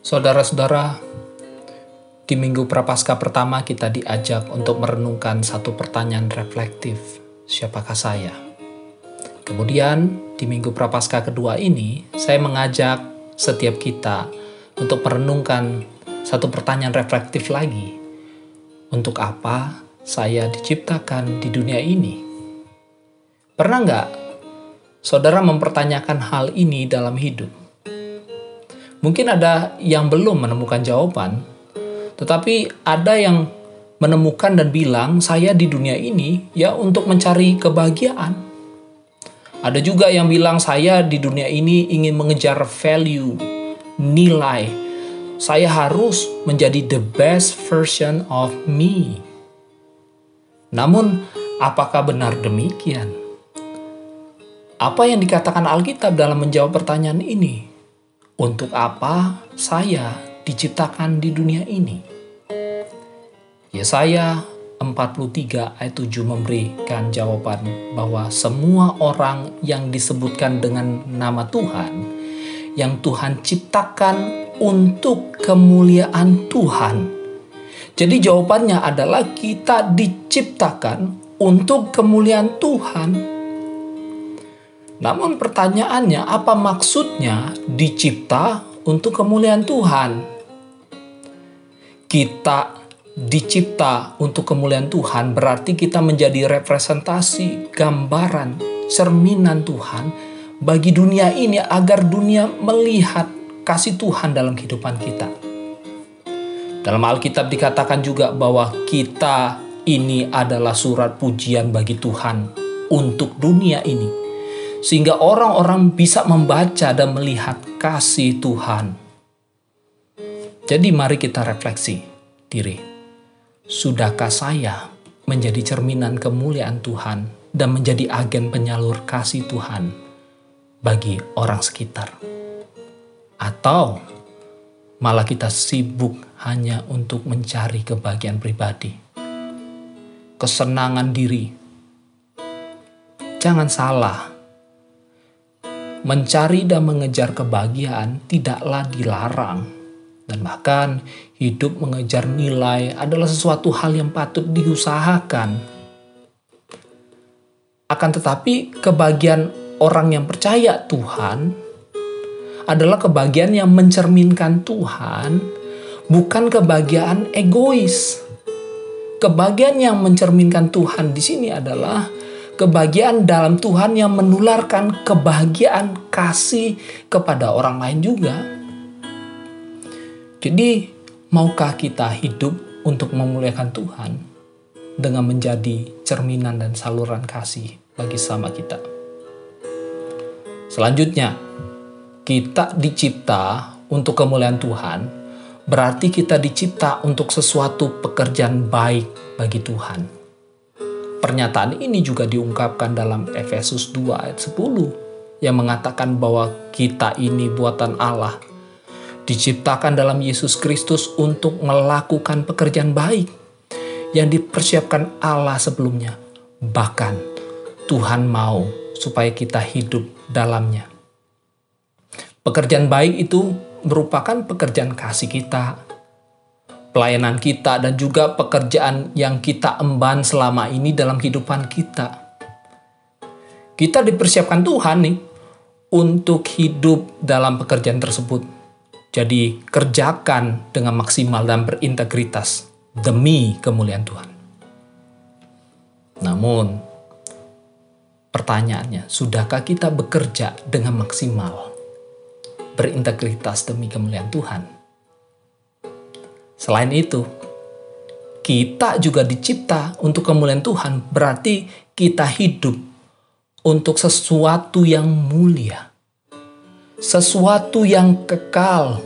Saudara-saudara, di minggu prapaskah pertama kita diajak untuk merenungkan satu pertanyaan reflektif, siapakah saya? Kemudian di minggu prapaskah kedua ini, saya mengajak setiap kita untuk merenungkan satu pertanyaan reflektif lagi. Untuk apa saya diciptakan di dunia ini? Pernah nggak saudara mempertanyakan hal ini dalam hidup? Mungkin ada yang belum menemukan jawaban, tetapi ada yang menemukan dan bilang, "Saya di dunia ini ya untuk mencari kebahagiaan." Ada juga yang bilang, "Saya di dunia ini ingin mengejar value, nilai. Saya harus menjadi the best version of me." Namun, apakah benar demikian? Apa yang dikatakan Alkitab dalam menjawab pertanyaan ini? Untuk apa saya diciptakan di dunia ini? Yesaya 43 ayat 7 memberikan jawaban bahwa semua orang yang disebutkan dengan nama Tuhan yang Tuhan ciptakan untuk kemuliaan Tuhan. Jadi jawabannya adalah kita diciptakan untuk kemuliaan Tuhan namun pertanyaannya, apa maksudnya dicipta untuk kemuliaan Tuhan? Kita dicipta untuk kemuliaan Tuhan berarti kita menjadi representasi, gambaran, cerminan Tuhan bagi dunia ini agar dunia melihat kasih Tuhan dalam kehidupan kita. Dalam Alkitab dikatakan juga bahwa kita ini adalah surat pujian bagi Tuhan untuk dunia ini sehingga orang-orang bisa membaca dan melihat kasih Tuhan. Jadi, mari kita refleksi diri. Sudahkah saya menjadi cerminan kemuliaan Tuhan dan menjadi agen penyalur kasih Tuhan bagi orang sekitar? Atau malah kita sibuk hanya untuk mencari kebahagiaan pribadi, kesenangan diri? Jangan salah, mencari dan mengejar kebahagiaan tidaklah dilarang. Dan bahkan hidup mengejar nilai adalah sesuatu hal yang patut diusahakan. Akan tetapi kebahagiaan orang yang percaya Tuhan adalah kebahagiaan yang mencerminkan Tuhan, bukan kebahagiaan egois. Kebahagiaan yang mencerminkan Tuhan di sini adalah kebahagiaan dalam Tuhan yang menularkan kebahagiaan kasih kepada orang lain juga. Jadi, maukah kita hidup untuk memuliakan Tuhan dengan menjadi cerminan dan saluran kasih bagi sama kita? Selanjutnya, kita dicipta untuk kemuliaan Tuhan, berarti kita dicipta untuk sesuatu pekerjaan baik bagi Tuhan Pernyataan ini juga diungkapkan dalam Efesus 2 ayat 10 yang mengatakan bahwa kita ini buatan Allah diciptakan dalam Yesus Kristus untuk melakukan pekerjaan baik yang dipersiapkan Allah sebelumnya. Bahkan Tuhan mau supaya kita hidup dalamnya. Pekerjaan baik itu merupakan pekerjaan kasih kita, pelayanan kita dan juga pekerjaan yang kita emban selama ini dalam kehidupan kita. Kita dipersiapkan Tuhan nih untuk hidup dalam pekerjaan tersebut. Jadi kerjakan dengan maksimal dan berintegritas demi kemuliaan Tuhan. Namun, pertanyaannya, sudahkah kita bekerja dengan maksimal, berintegritas demi kemuliaan Tuhan? Selain itu, kita juga dicipta untuk kemuliaan Tuhan, berarti kita hidup untuk sesuatu yang mulia, sesuatu yang kekal,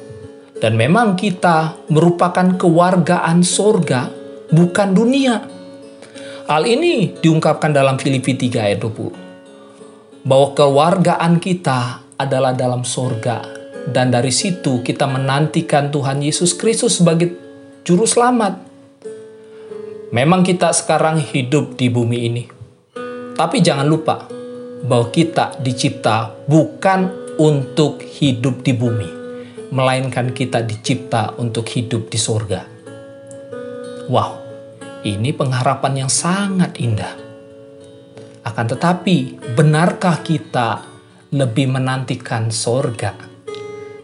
dan memang kita merupakan kewargaan sorga, bukan dunia. Hal ini diungkapkan dalam Filipi 3 ayat 20. Bahwa kewargaan kita adalah dalam sorga, dan dari situ kita menantikan Tuhan Yesus Kristus sebagai juru selamat. Memang kita sekarang hidup di bumi ini. Tapi jangan lupa bahwa kita dicipta bukan untuk hidup di bumi, melainkan kita dicipta untuk hidup di sorga. Wow, ini pengharapan yang sangat indah. Akan tetapi, benarkah kita lebih menantikan sorga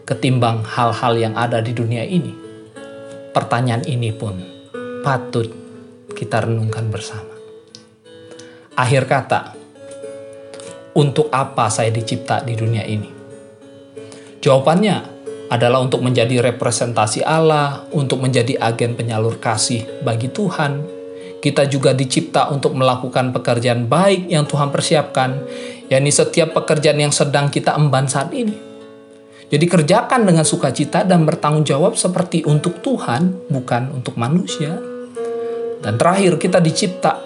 ketimbang hal-hal yang ada di dunia ini? Pertanyaan ini pun patut kita renungkan bersama. Akhir kata, untuk apa saya dicipta di dunia ini? Jawabannya adalah untuk menjadi representasi Allah, untuk menjadi agen penyalur kasih bagi Tuhan. Kita juga dicipta untuk melakukan pekerjaan baik yang Tuhan persiapkan, yakni setiap pekerjaan yang sedang kita emban saat ini. Jadi kerjakan dengan sukacita dan bertanggung jawab seperti untuk Tuhan, bukan untuk manusia. Dan terakhir kita dicipta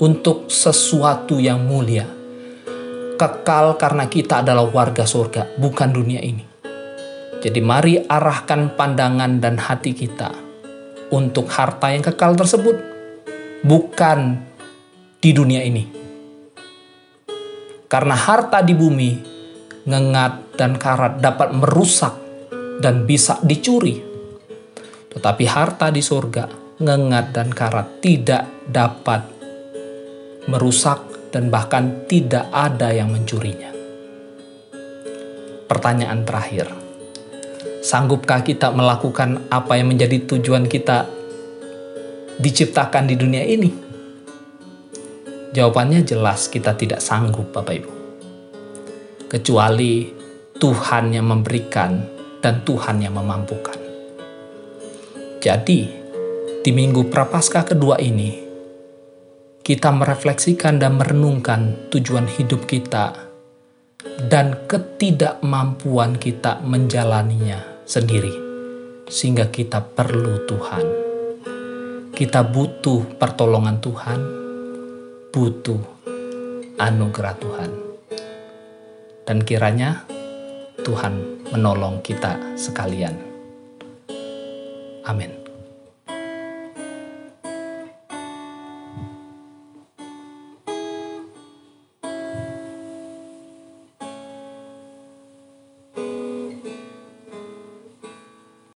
untuk sesuatu yang mulia, kekal karena kita adalah warga surga, bukan dunia ini. Jadi mari arahkan pandangan dan hati kita untuk harta yang kekal tersebut, bukan di dunia ini. Karena harta di bumi, ngengat dan karat dapat merusak dan bisa dicuri. Tetapi harta di surga, ngengat dan karat tidak dapat merusak dan bahkan tidak ada yang mencurinya. Pertanyaan terakhir, sanggupkah kita melakukan apa yang menjadi tujuan kita diciptakan di dunia ini? Jawabannya jelas kita tidak sanggup Bapak Ibu. Kecuali Tuhan yang memberikan dan Tuhan yang memampukan. Jadi, di minggu prapaskah kedua ini, kita merefleksikan dan merenungkan tujuan hidup kita dan ketidakmampuan kita menjalaninya sendiri, sehingga kita perlu Tuhan. Kita butuh pertolongan Tuhan, butuh anugerah Tuhan, dan kiranya Tuhan menolong kita sekalian. Amin.